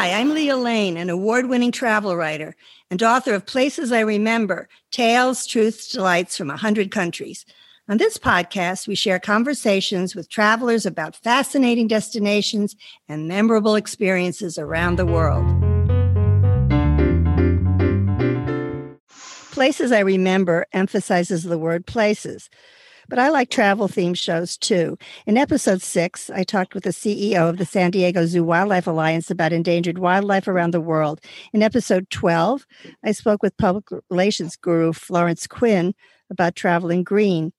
Hi, I'm Lea Lane, an award winning travel writer and author of Places I Remember Tales, Truths, Delights from 100 Countries. On this podcast, we share conversations with travelers about fascinating destinations and memorable experiences around the world. Places I Remember emphasizes the word places. But I like travel themed shows too. In episode six, I talked with the CEO of the San Diego Zoo Wildlife Alliance about endangered wildlife around the world. In episode 12, I spoke with public relations guru Florence Quinn about traveling green.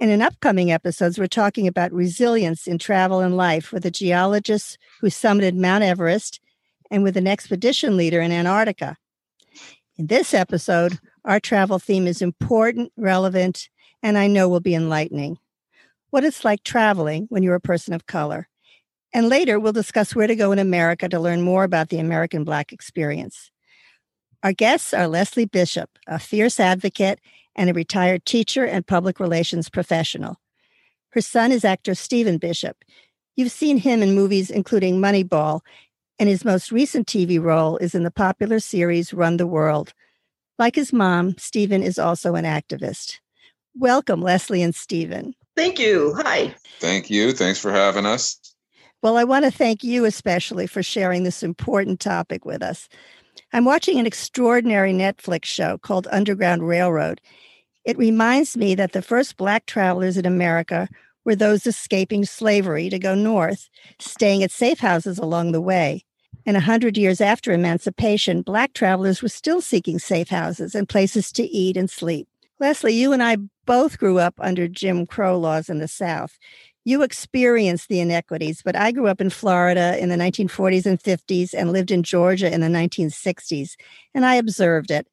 And in upcoming episodes, we're talking about resilience in travel and life with a geologist who summited Mount Everest and with an expedition leader in Antarctica. In this episode, our travel theme is important, relevant, and I know will be enlightening. What it's like traveling when you're a person of color. And later, we'll discuss where to go in America to learn more about the American Black experience. Our guests are Leslie Bishop, a fierce advocate and a retired teacher and public relations professional. Her son is actor Stephen Bishop. You've seen him in movies including Moneyball, and his most recent TV role is in the popular series Run the World. Like his mom, Stephen is also an activist. Welcome, Leslie and Stephen. Thank you. Hi. Thank you. Thanks for having us. Well, I want to thank you especially for sharing this important topic with us. I'm watching an extraordinary Netflix show called Underground Railroad. It reminds me that the first Black travelers in America were those escaping slavery to go north, staying at safe houses along the way. And a hundred years after emancipation, Black travelers were still seeking safe houses and places to eat and sleep. Leslie, you and I both grew up under Jim Crow laws in the South. You experienced the inequities, but I grew up in Florida in the 1940s and 50s and lived in Georgia in the 1960s, and I observed it.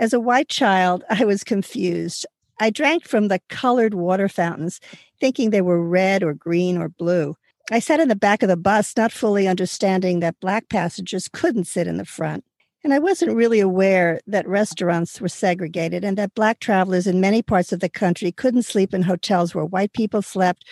As a white child, I was confused. I drank from the colored water fountains, thinking they were red or green or blue. I sat in the back of the bus, not fully understanding that Black passengers couldn't sit in the front. And I wasn't really aware that restaurants were segregated and that Black travelers in many parts of the country couldn't sleep in hotels where white people slept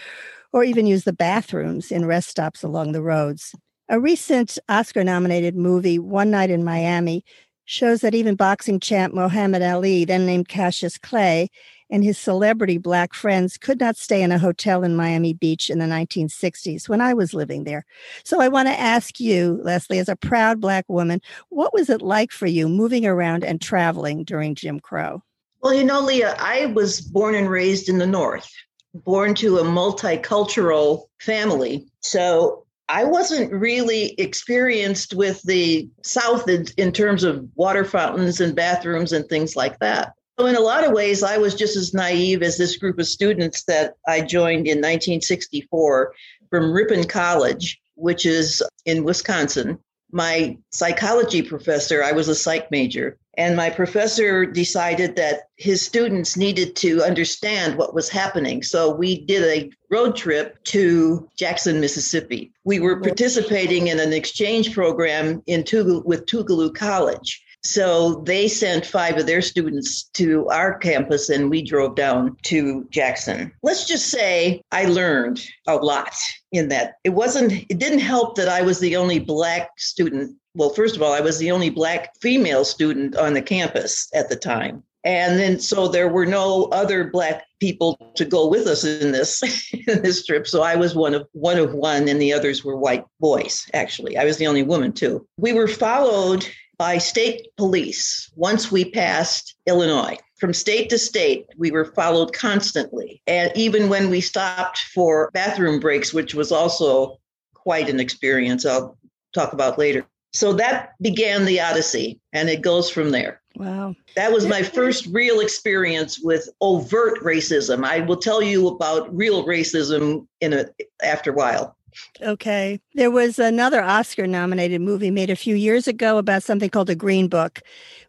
or even use the bathrooms in rest stops along the roads. A recent Oscar nominated movie, One Night in Miami, shows that even boxing champ Muhammad Ali, then named Cassius Clay, and his celebrity black friends could not stay in a hotel in Miami Beach in the 1960s when I was living there. So I want to ask you, Leslie, as a proud black woman, what was it like for you moving around and traveling during Jim Crow? Well, you know, Lea, I was born and raised in the North, born to a multicultural family. So I wasn't really experienced with the South in, in, terms of water fountains and bathrooms and things like that. So, in a lot of ways, I was just as naive as this group of students that I joined in 1964 from Ripon College, which is in Wisconsin. My psychology professor, I was a psych major, and my professor decided that his students needed to understand what was happening. So we did a road trip to Jackson, Mississippi. We were participating in an exchange program in Tougaloo, with Tougaloo College. So they sent five of their students to our campus and we drove down to Jackson. Let's just say I learned a lot in that. It wasn't, it didn't help that I was the only Black student. Well, first of all, I was the only Black female student on the campus at the time. And then so there were no other black people to go with us in this in this trip. So I was one of one of one and the others were white boys actually. I was the only woman too. We were followed by state police once we passed Illinois. From state to state, we were followed constantly. And even when we stopped for bathroom breaks, which was also quite an experience, I'll talk about later. So that began the Odyssey, and it goes from there. Wow. That was my first real experience with overt racism. I will tell you about real racism in a after a while. Okay. There was another Oscar nominated movie made a few years ago about something called the Green Book,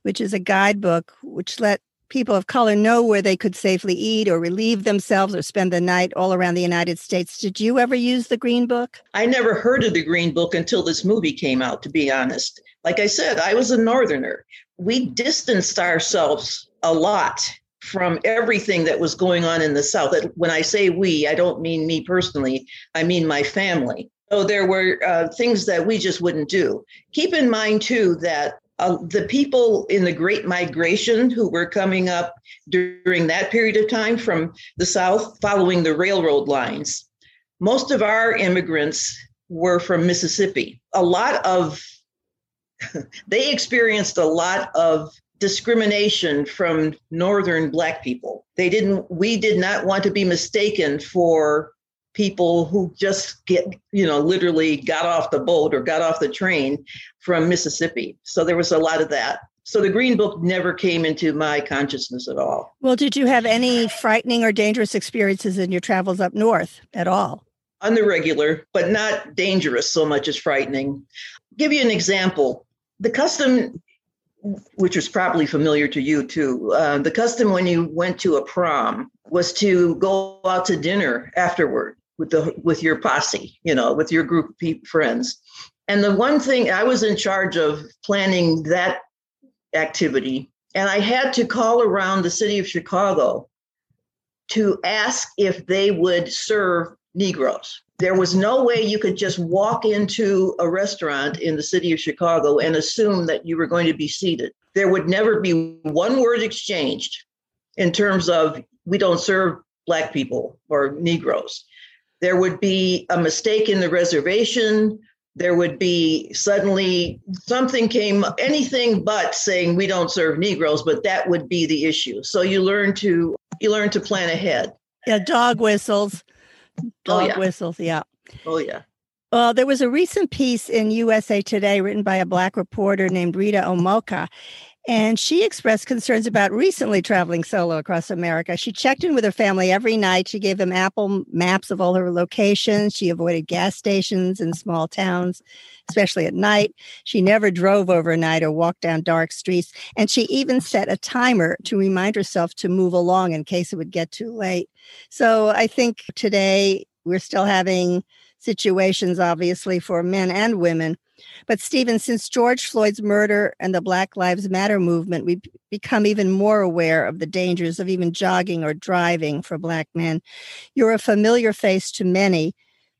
which is a guidebook which let people of color know where they could safely eat or relieve themselves or spend the night all around the United States. Did you ever use the Green Book? I never heard of the Green Book until this movie came out, to be honest. Like I said, I was a Northerner. We distanced ourselves a lot from everything that was going on in the South. When I say we, I don't mean me personally, I mean my family. So there were uh, things that we just wouldn't do. Keep in mind, too, that uh, the people in the Great Migration who were coming up during that period of time from the South following the railroad lines, most of our immigrants were from Mississippi. A lot of, they experienced a lot of discrimination from Northern Black people. They didn't, we did not want to be mistaken for people who just get, you know, literally got off the boat or got off the train from Mississippi. So there was a lot of that. So the Green Book never came into my consciousness at all. Well, did you have any frightening or dangerous experiences in your travels up north at all? On the regular, but not dangerous so much as frightening. I'll give you an example. The custom, which was probably familiar to you too, uh, the custom when you went to a prom was to go out to dinner afterward with the with your posse, you know, with your group of friends. And the one thing I was in charge of planning that activity, and I had to call around the city of Chicago to ask if they would serve Negroes. There was no way you could just walk into a restaurant in the city of Chicago and assume that you were going to be seated. There would never be one word exchanged in terms of we don't serve Black people or Negroes. There would be a mistake in the reservation. There would be suddenly something came anything but saying we don't serve negroes but that would be the issue. So you learn to you learn to plan ahead. Yeah dog whistles Oh, dog oh, yeah. whistles yeah oh yeah well, there was a recent piece in USA Today written by a Black reporter named Rita Omokha, and she expressed concerns about recently traveling solo across America. She checked in with her family every night. She gave them Apple maps of all her locations. She avoided gas stations in small towns, especially at night. She never drove overnight or walked down dark streets. And she even set a timer to remind herself to move along in case it would get too late. So I think today we're still having situations, obviously, for men and women but Stephen, since George Floyd's murder and the Black Lives Matter movement, we've become even more aware of the dangers of even jogging or driving for Black men. You're a familiar face to many,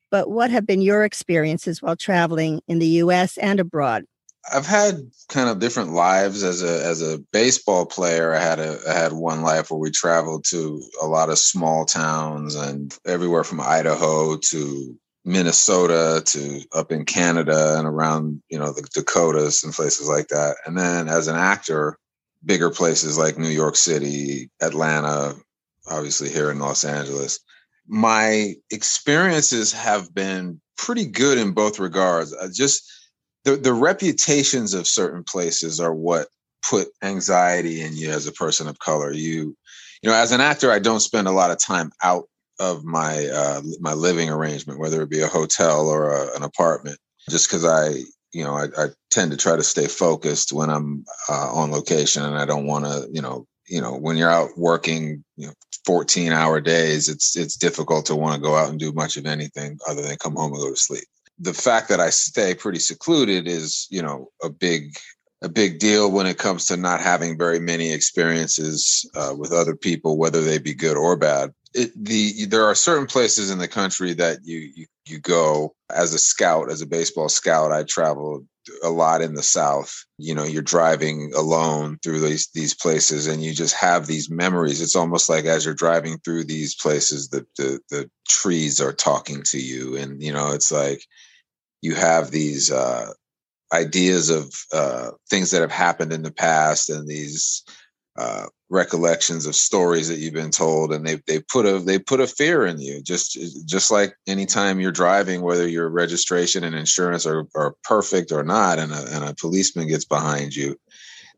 but what have been your experiences while traveling in the US and abroad? I've had kind of different lives as a as a baseball player. I had a I had one life where we traveled to a lot of small towns and everywhere from Idaho to Minnesota to up in Canada and around, you know, the Dakotas and places like that. And then as an actor, bigger places like New York City, Atlanta, obviously here in Los Angeles. My experiences have been pretty good in both regards. I just the, the reputations of certain places are what put anxiety in you as a person of color. You, you know, as an actor, I don't spend a lot of time out of my uh, my living arrangement, whether it be a hotel or a, an apartment, just because I you know I, I, tend to try to stay focused when I'm uh, on location, and I don't want to you know you know when you're out working you know 14 hour days, it's it's difficult to want to go out and do much of anything other than come home and go to sleep. The fact that I stay pretty secluded is you know a big a big deal when it comes to not having very many experiences uh, with other people, whether they be good or bad it, the there are certain places in the country that you, you you go as a scout, as a baseball scout. I traveled a lot in the South. You know, you're driving alone through these these places, and you just have these memories. It's almost like as you're driving through these places, the the, the trees are talking to you, and you know, it's like you have these uh, ideas of uh, things that have happened in the past, and these uh, recollections of stories that you've been told and they they put a they put a fear in you. Just just like anytime you're driving whether your registration and insurance are, are perfect or not and a, and a policeman gets behind you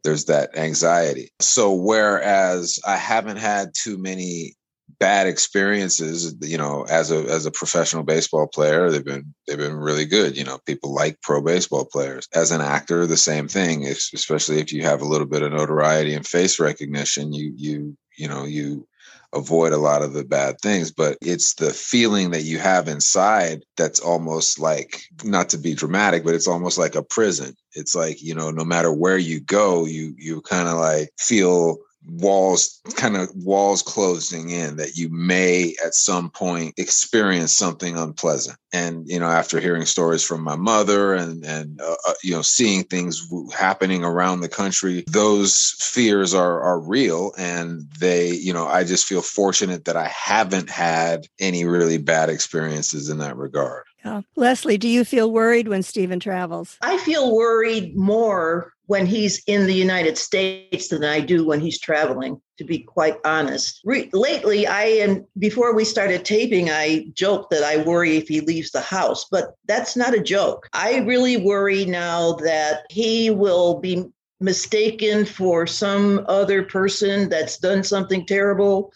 there's that anxiety. So whereas i haven't had too many bad experiences you know as a as a professional baseball player they've been they've been really good you know people like pro baseball players. As an actor the same thing if, especially if you have a little bit of notoriety and face recognition you you you know you avoid a lot of the bad things but it's the feeling that you have inside that's almost like not to be dramatic but it's almost like a prison. It's like you know no matter where you go you you kind of like feel walls kind of walls closing in that you may at some point experience something unpleasant. And you know after hearing stories from my mother and and uh, uh you know seeing things happening around the country those fears are are real. And they you know i just feel fortunate that i haven't had any really bad experiences in that regard yeah. Leslie, do you feel worried when Stephen travels? I feel worried more when he's in the United States than I do when he's traveling, to be quite honest. Re- lately, I am, before we started taping, I joked that I worry if he leaves the house, but that's not a joke. I really worry now that he will be mistaken for some other person that's done something terrible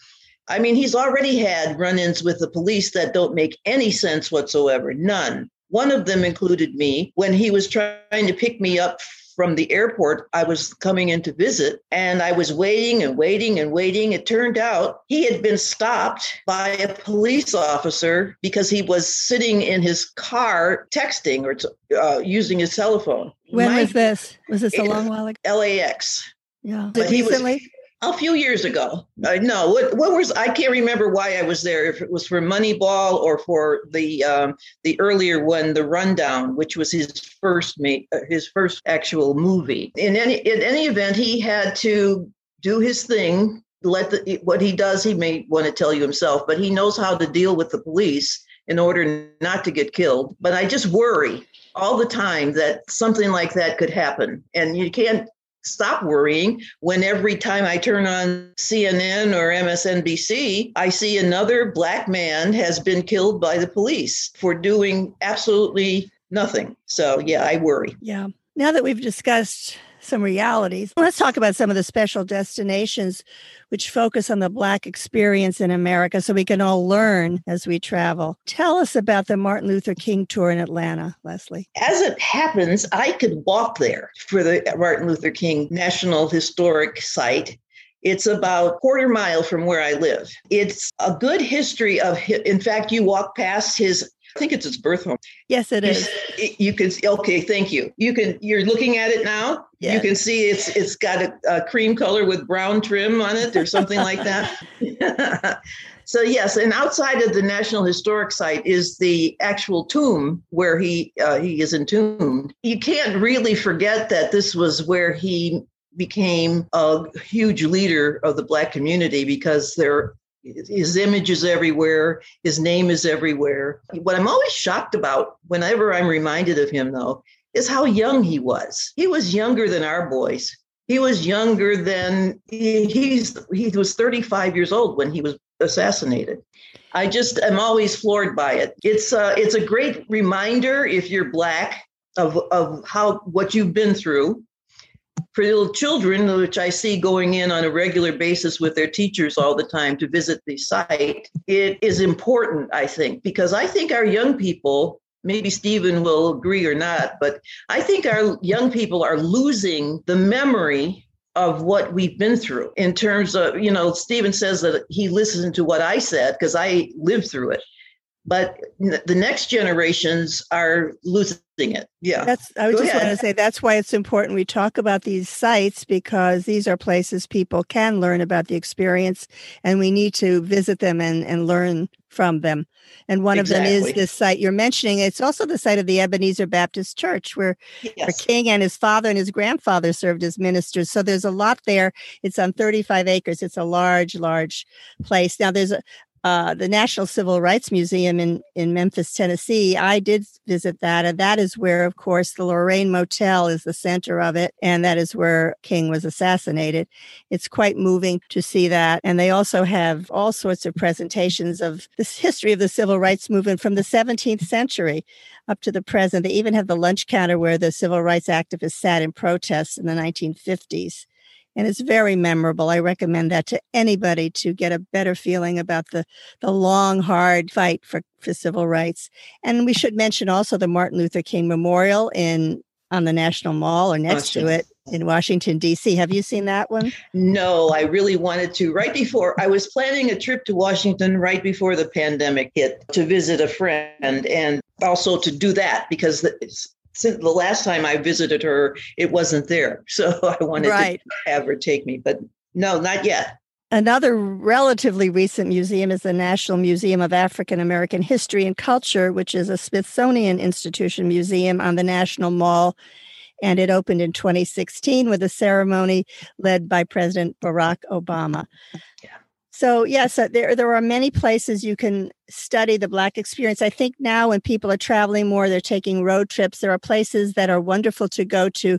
I mean, he's already had run ins with the police that don't make any sense whatsoever, none. One of them included me when he was trying to pick me up from the airport. I was coming in to visit and I was waiting and waiting and waiting. It turned out he had been stopped by a police officer because he was sitting in his car texting or uh, using his telephone. When My, was this? Was this a long while ago? LAX. Yeah. But recently? A few years ago. Uh, no, what, what was I can't remember why I was there. If it was for Moneyball or for the um, the earlier one, The Rundown, which was his first mate, uh, his first actual movie. In any in any event, he had to do his thing. Let the, what he does, he may want to tell you himself, but he knows how to deal with the police in order not to get killed. But I just worry all the time that something like that could happen, and you can't stop worrying when every time I turn on CNN or MSNBC, I see another black man has been killed by the police for doing absolutely nothing. So, yeah, I worry. Yeah. Now that we've discussed some realities. Let's talk about some of the special destinations which focus on the Black experience in America so we can all learn as we travel. Tell us about the Martin Luther King tour in Atlanta, Leslie. As it happens, I could walk there for the Martin Luther King National Historic Site. It's about a quarter mile from where I live. It's a good history of, in fact, you walk past his I think it's its birth home. Yes, it is. You can okay, thank you. You can you're looking at it now. Yes. You can see it's it's got a, a cream color with brown trim on it or something like that. so yes, and outside of the National Historic Site is the actual tomb where he uh, he is entombed. You can't really forget that this was where he became a huge leader of the black community because there his image is everywhere. His name is everywhere. What i'm always shocked about whenever i'm reminded of him though is how young he was. He was younger than our boys. He was younger than he, he's he was 35 years old when he was assassinated. I just am always floored by it. It's uh it's a great reminder if you're black of of how what you've been through for little children, which I see going in on a regular basis with their teachers all the time to visit the site, it is important, I think, because I think our young people, maybe Stephen will agree or not, but I think our young people are losing the memory of what we've been through in terms of, you know, Stephen says that he listened to what I said because I lived through it but the next generations are losing it. Yeah. That's I just want to say that's why it's important we talk about these sites because these are places people can learn about the experience and we need to visit them and, and learn from them. And one exactly. of them is this site you're mentioning. It's also the site of the Ebenezer Baptist Church where, yes. where King and his father and his grandfather served as ministers. So there's a lot there. It's on 35 acres. It's a large, large place. Now there's a, uh, the National Civil Rights Museum in, in Memphis, Tennessee. I did visit that, and that is where, of course, the Lorraine Motel is the center of it, and that is where King was assassinated. It's quite moving to see that. And they also have all sorts of presentations of the history of the civil rights movement from the 17th century up to the present. They even have the lunch counter where the civil rights activists sat in protests in the 1950s and it's very memorable. I recommend that to anybody to get a better feeling about the the long, hard fight for, for civil rights. And we should mention also the Martin Luther King Memorial in on the National Mall or next to it in Washington D.C. Have you seen that one? No, I really wanted to. Right before I was planning a trip to Washington right before the pandemic hit to visit a friend and also to do that because since the last time I visited her, it wasn't there. So I wanted right. to have her take me. But No, not yet. Another relatively recent museum is the National Museum of African American History and Culture, which is a Smithsonian Institution museum on the National Mall. And it opened in 2016 with a ceremony led by President Barack Obama. Yeah. So yes, uh, there there are many places you can study the Black experience. I think now when people are traveling more, they're taking road trips. There are places that are wonderful to go to.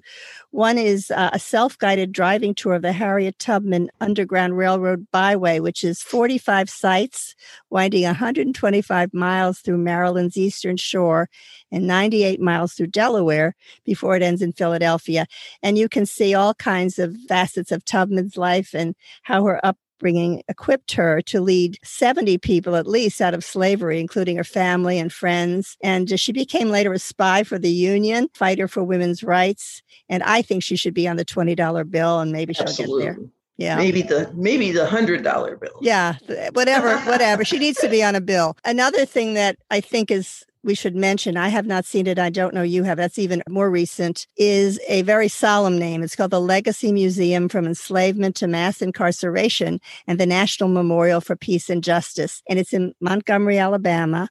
One is uh, a self guided driving tour of the Harriet Tubman Underground Railroad Byway, which is 45 sites winding 125 miles through Maryland's eastern shore and 98 miles through Delaware before it ends in Philadelphia. And you can see all kinds of facets of Tubman's life and how her up upbringing equipped her to lead 70 people at least out of slavery, including her family and friends. And uh, she became later a spy for the Union, fighter for women's rights. And I think she should be on the $20 bill and maybe she'll Absolutely. get there. Yeah. Maybe the maybe the hundred dollar bill. Yeah. Whatever, whatever. she needs to be on a bill. Another thing that I think is we should mention, I have not seen it, I don't know you have, that's even more recent, is a very solemn name. It's called the Legacy Museum from Enslavement to Mass Incarceration and the National Memorial for Peace and Justice. And it's in Montgomery, Alabama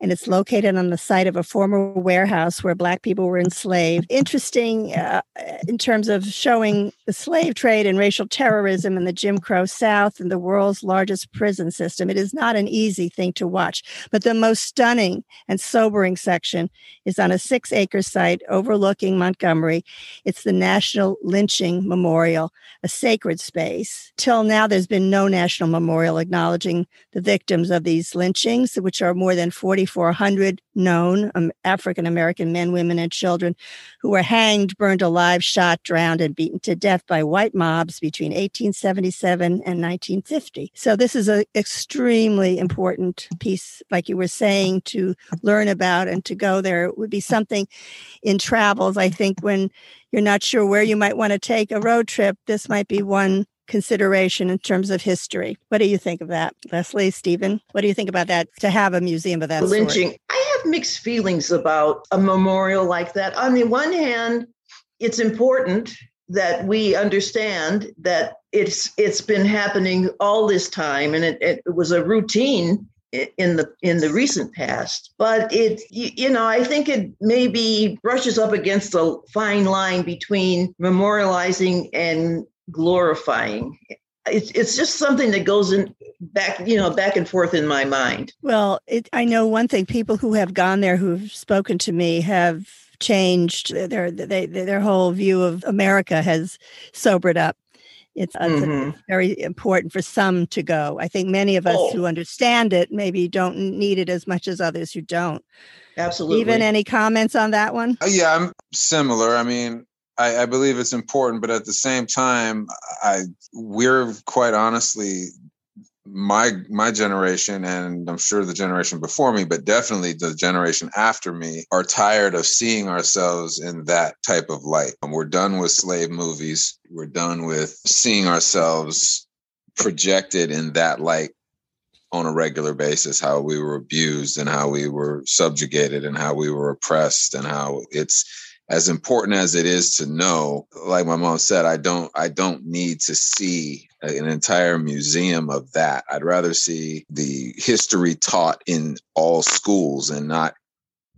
and it's located on the site of a former warehouse where Black people were enslaved. Interesting uh, in terms of showing the slave trade and racial terrorism in the Jim Crow South and the world's largest prison system. It is not an easy thing to watch, but the most stunning and sobering section is on a six acre site overlooking Montgomery. It's the National Lynching Memorial, a sacred space. Till now, there's been no national memorial acknowledging the victims of these lynchings, which are more than 40 2,400 known um, African American men, women, and children who were hanged, burned alive, shot, drowned, and beaten to death by white mobs between 1877 and 1950. So, this is an extremely important piece, like you were saying, to learn about and to go there. It would be something in travels, I think, when you're not sure where you might want to take a road trip, this might be one consideration in terms of history. What do you think of that, Leslie, Stephen? What do you think about that to have a museum of that lynching? Sort? I have mixed feelings about a memorial like that. On the one hand, it's important that we understand that it's it's been happening all this time and it, it was a routine in the in the recent past but it you, you, know i think it maybe brushes up against a fine line between memorializing and glorifying. It's, it's just something that goes in back you know back and forth in my mind. Well it, i know one thing people who have gone there who've spoken to me have changed their they, their whole view of america has sobered up. It's, mm-hmm. it's, very important for some to go. I think many of us oh. who understand it maybe don't need it as much as others who don't. Absolutely. even any comments on that one? Uh, yeah i'm similar. I mean I, I, believe it's important, but at the same time, I we're quite honestly my my generation and I'm sure the generation before me, but definitely the generation after me are tired of seeing ourselves in that type of light. And we're done with slave movies. We're done with seeing ourselves projected in that light on a regular basis how we were abused and how we were subjugated and how we were oppressed and how it's as important as it is to know like my mom said i don't i don't need to see an entire museum of that. I'd rather see the history taught in all schools and not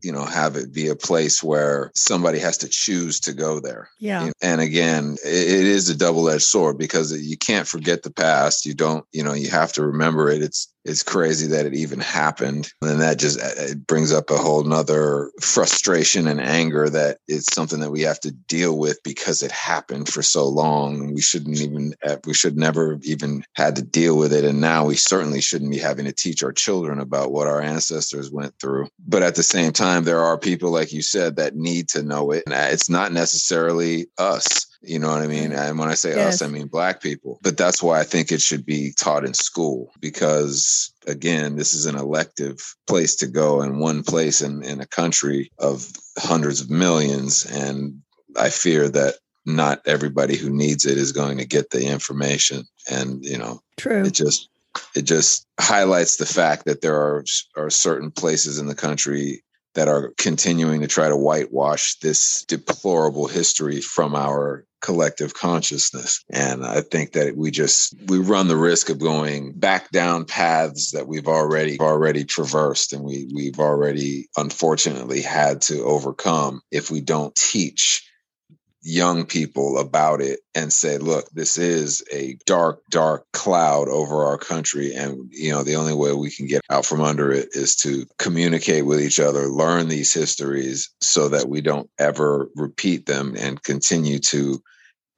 you know have it be a place where somebody has to choose to go there. Yeah. And again it, is a double-edged sword because you can't forget the past. You don't you know you have to remember it. It's it's crazy that it even happened. And that just uh, it brings up a whole nother frustration and anger that it's something that we have to deal with because it happened for so long. We shouldn't even uh, we should never even had to deal with it. And now we certainly shouldn't be having to teach our children about what our ancestors went through. But at the same time there are people like you said that need to know it. And uh, it's not necessarily us you know what I mean? And when I say yes. us, I mean black people. But that's why I think it should be taught in school because, again, this is an elective place to go and one place in, in a country of hundreds of millions. And I fear that not everybody who needs it is going to get the information. And, you know, True. it just it just highlights the fact that there are are certain places in the country that are continuing to try to whitewash this deplorable history from our collective consciousness. And i think that we just we run the risk of going back down paths that we've already already traversed and we we've already unfortunately had to overcome if we don't teach young people about it and say look this is a dark dark cloud over our country. And you know the only way we can get out from under it is to communicate with each other learn these histories so that we don't ever repeat them and continue to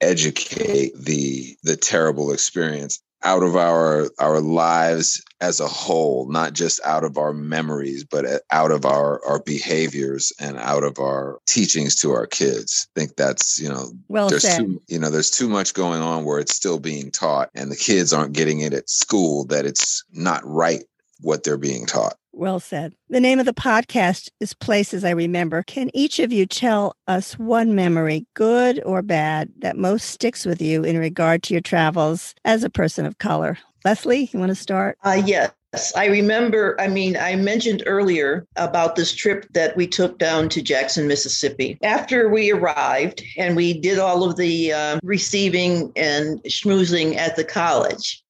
educate the the terrible experience out of our our lives as a whole not just out of our memories but out of our our behaviors and out of our teachings to our kids i think that's you know well there's said. too you know there's too much going on where it's still being taught and the kids aren't getting it at school that it's not right what they're being taught well said. The name of the podcast is Places I Remember. Can each of you tell us one memory, good or bad, that most sticks with you in regard to your travels as a person of color? Leslie, you want to start? Uh, yes. I remember, I mean, I mentioned earlier about this trip that we took down to Jackson, Mississippi. After we arrived and we did all of the uh, receiving and schmoozing at the college,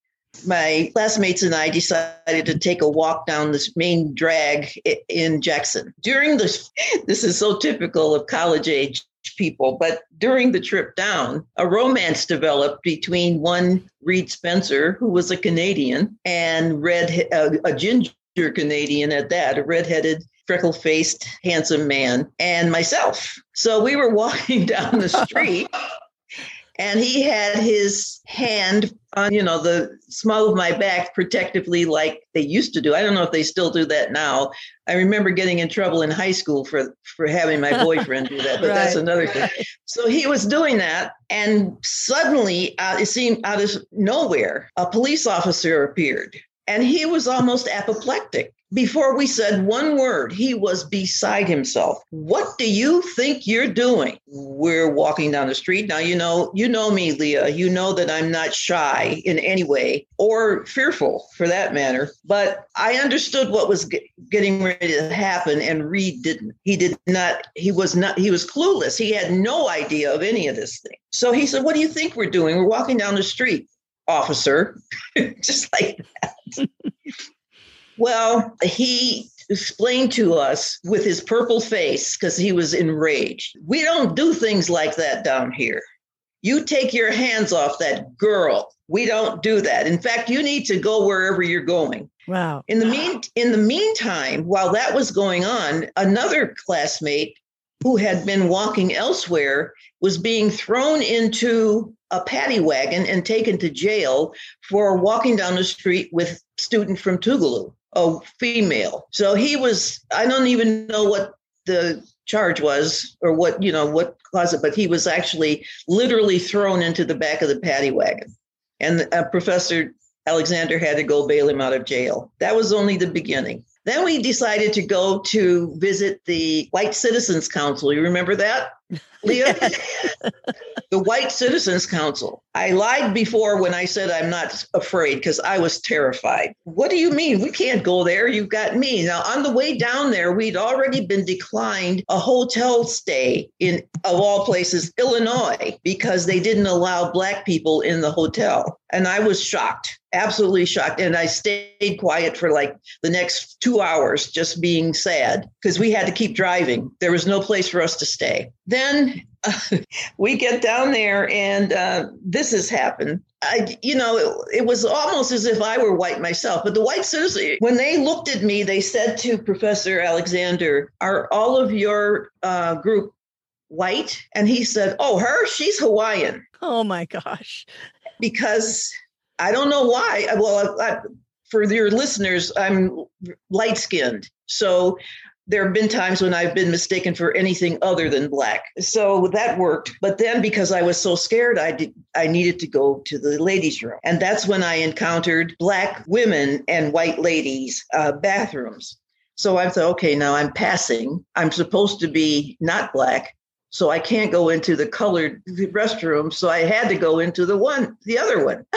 my classmates and I decided to take a walk down this main drag in Jackson. During this, this is so typical of college age people, but during the trip down, a romance developed between one Reed Spencer, who was a Canadian, and red a, a ginger Canadian at that, a redheaded freckle faced, handsome man, and myself. So we were walking down the street and he had his hand on you know the small of my back protectively like they used to do. I don't know if they still do that now. I remember getting in trouble in high school for for having my boyfriend do that but right. that's another thing. So he was doing that and suddenly uh, it seemed out of nowhere a police officer appeared. And he was almost apoplectic before we said one word, he was beside himself. What do you think you're doing? We're walking down the street. Now, you know, you know me, Lea. You know that I'm not shy in any way or fearful for that matter. But I understood what was get, getting ready to happen, and Reed didn't. He did not, he was not, he was clueless. He had no idea of any of this thing. So he said, What do you think we're doing? We're walking down the street, officer, just like that. Well, he explained to us with his purple face because he was enraged. We don't do things like that down here. You take your hands off that girl. We don't do that. In fact, you need to go wherever you're going. Wow. In the mean in the meantime, while that was going on, another classmate who had been walking elsewhere was being thrown into a paddy wagon and taken to jail for walking down the street with student from Tougaloo a female. So he was, I don't even know what the charge was or what, you know, what caused it, but he was actually literally thrown into the back of the paddy wagon. And uh, Professor Alexander had to go bail him out of jail. That was only the beginning. Then we decided to go to visit the White Citizens Council. You remember that, Lea? the White Citizens Council. I lied before when I said I'm not afraid because I was terrified. What do you mean? We can't go there. You've got me. Now, on the way down there, we'd already been declined a hotel stay in, of all places, Illinois, because they didn't allow Black people in the hotel. And I was shocked, absolutely shocked. And I stayed quiet for like the next two hours, just being sad because we had to keep driving. There was no place for us to stay. Then we get down there and uh, this has happened. I, you know, it, it, was almost as if I were white myself. But the white citizen, when they looked at me, they said to Professor Alexander, "Are all of your uh, group white?" And he said, "Oh, her, she's Hawaiian." Oh my gosh! Because I don't know why. Well, I, I, for your listeners, I'm light skinned, so there have been times when I've been mistaken for anything other than black. So that worked. But then because I was so scared, I did I needed to go to the ladies' room. And that's when I encountered black women and white ladies uh, bathrooms. So I thought, okay, now I'm passing. I'm supposed to be not black. So I can't go into the colored restroom. So I had to go into the one, the other one.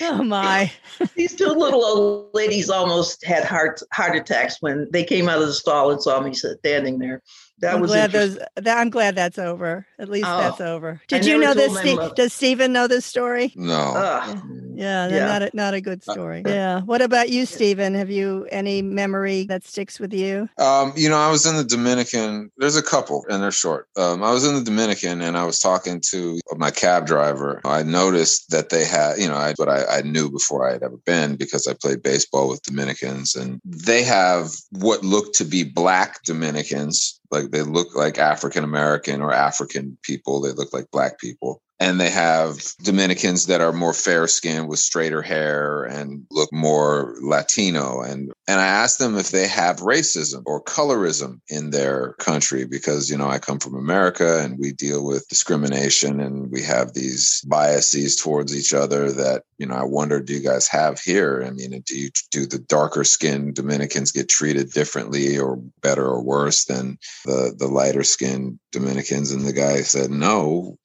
Oh my. These two little old ladies almost had heart heart attacks when they came out of the stall and saw me standing there. That I'm was glad those. That, I'm glad that's over. At least Oh, that's over. I Did you know this? Ste- does Stephen know this story? No. Ugh. Yeah, they're Yeah. not a, not a good Uh, story. Yeah. What about you, Stephen? Have you any memory that sticks with you? Um, you know, I was in the Dominican. There's a couple, and they're short. Um, I was in the Dominican, and I was talking to my cab driver. I noticed that they had, you know, I, but I, I knew before I had ever been because I played baseball with Dominicans, and they have what looked to be black Dominicans, like they look like African American or African people. They look like black people. And they have Dominicans that are more fair skinned with straighter hair and look more Latino. And and I asked them if they have racism or colorism in their country because, you know, I come from America and we deal with discrimination and we have these biases towards each other that, you know, I wonder, do you guys have here? I mean, do you do the darker skinned Dominicans get treated differently or better or worse than the the lighter skinned Dominicans? And the guy said, no,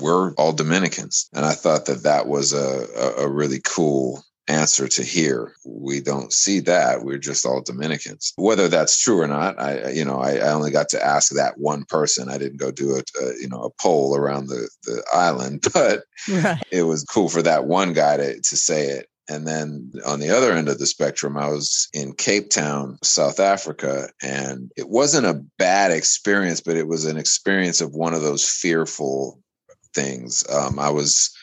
we're all Dominicans. And I thought that that was a, a, really cool answer to hear. We don't see that. We're just all Dominicans. Whether that's true or not, I you know I, I only got to ask that one person. I didn't go do a, a you know a poll around the the island, but Right. it was cool for that one guy to to say it. And then on the other end of the spectrum, I was in Cape Town, South Africa, and it wasn't a bad experience, but it was an experience of one of those fearful things. Um, I was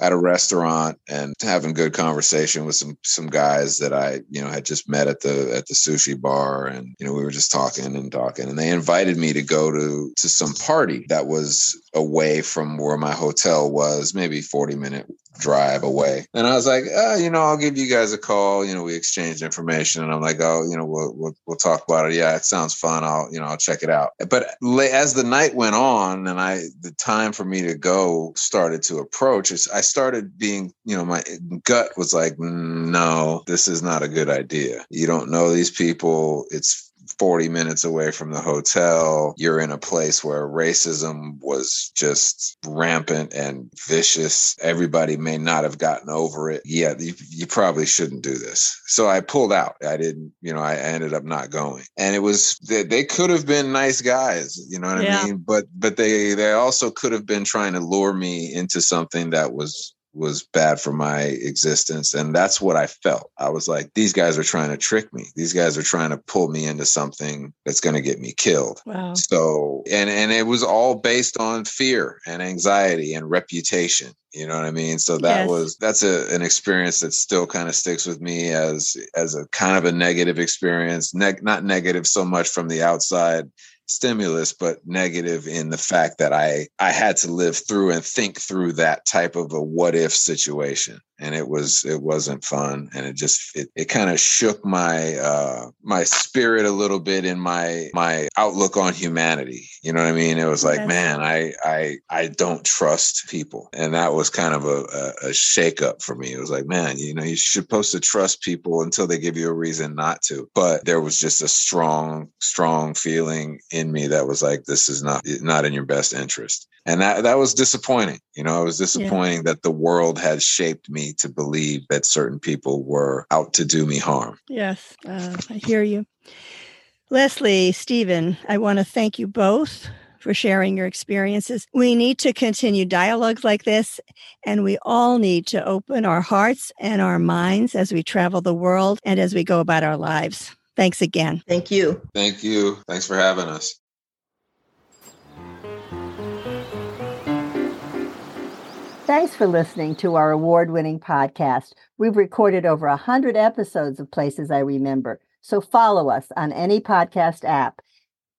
at a restaurant and having good conversation with some some guys that I you know had just met at the at the sushi bar and you know we were just talking and talking and they invited me to go to to some party that was away from where my hotel was maybe 40 minute drive away. And I was like uh, you know I'll give you guys a call. You know we exchanged information and I'm like oh you know we'll we'll, we'll talk about it. Yeah it sounds fun. I'll you know I'll check it out. But as the night went on and I the time for me to go started to approach I started being you know my gut was like no this is not a good idea. You don't know these people. It's 40 minutes away from the hotel. You're in a place where racism was just rampant and vicious. Everybody may not have gotten over it. Yeah, you, you probably shouldn't do this. So I pulled out. I didn't, you know, I ended up not going. And it was they, they could have been nice guys, you know what Yeah. I mean? But but they they also could have been trying to lure me into something that was was bad for my existence and that's what i felt. I was like these guys are trying to trick me. These guys are trying to pull me into something that's going to get me killed. Wow. so and and it was all based on fear and anxiety and reputation you know what i mean? So that Yes. was that's a, an experience that still kind of sticks with me as as a kind of a negative experience. Neg- not negative so much from the outside stimulus but negative in the fact that i i had to live through and think through that type of a what if situation. And it was it wasn't fun. And it just it, it kind of shook my uh my spirit a little bit in my my outlook on humanity. You know what i mean? It was like Yes. man i i i don't trust people. And that was kind of a, a a shake up for me. It was like man you know you're supposed to trust people until they give you a reason not to. But there was just a strong strong feeling in me that was like this is not not in your best interest and that that was disappointing you know it was disappointing that the world had shaped me to believe that certain people were out to do me harm Yes, uh, I hear you. Leslie, Stephen, I want to thank you both for sharing your experiences. We need to continue dialogues like this, and we all need to open our hearts and our minds as we travel the world and as we go about our lives. Thanks again. Thank you. thank you thanks for having us Thanks for listening to our award winning podcast. We've recorded over 100 episodes of Places I Remember, so follow us on any podcast app.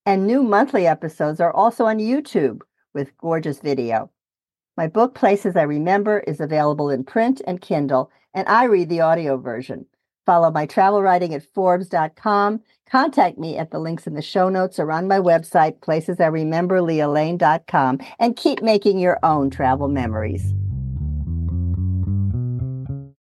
And new monthly episodes are also on YouTube with gorgeous video. My book, Places I Remember, is available in print and Kindle, and I read the audio version. Follow my travel writing at Forbes.com. Contact me at the links in the show notes or on my website, places I placesirememberlealane.com, and keep making your own travel memories.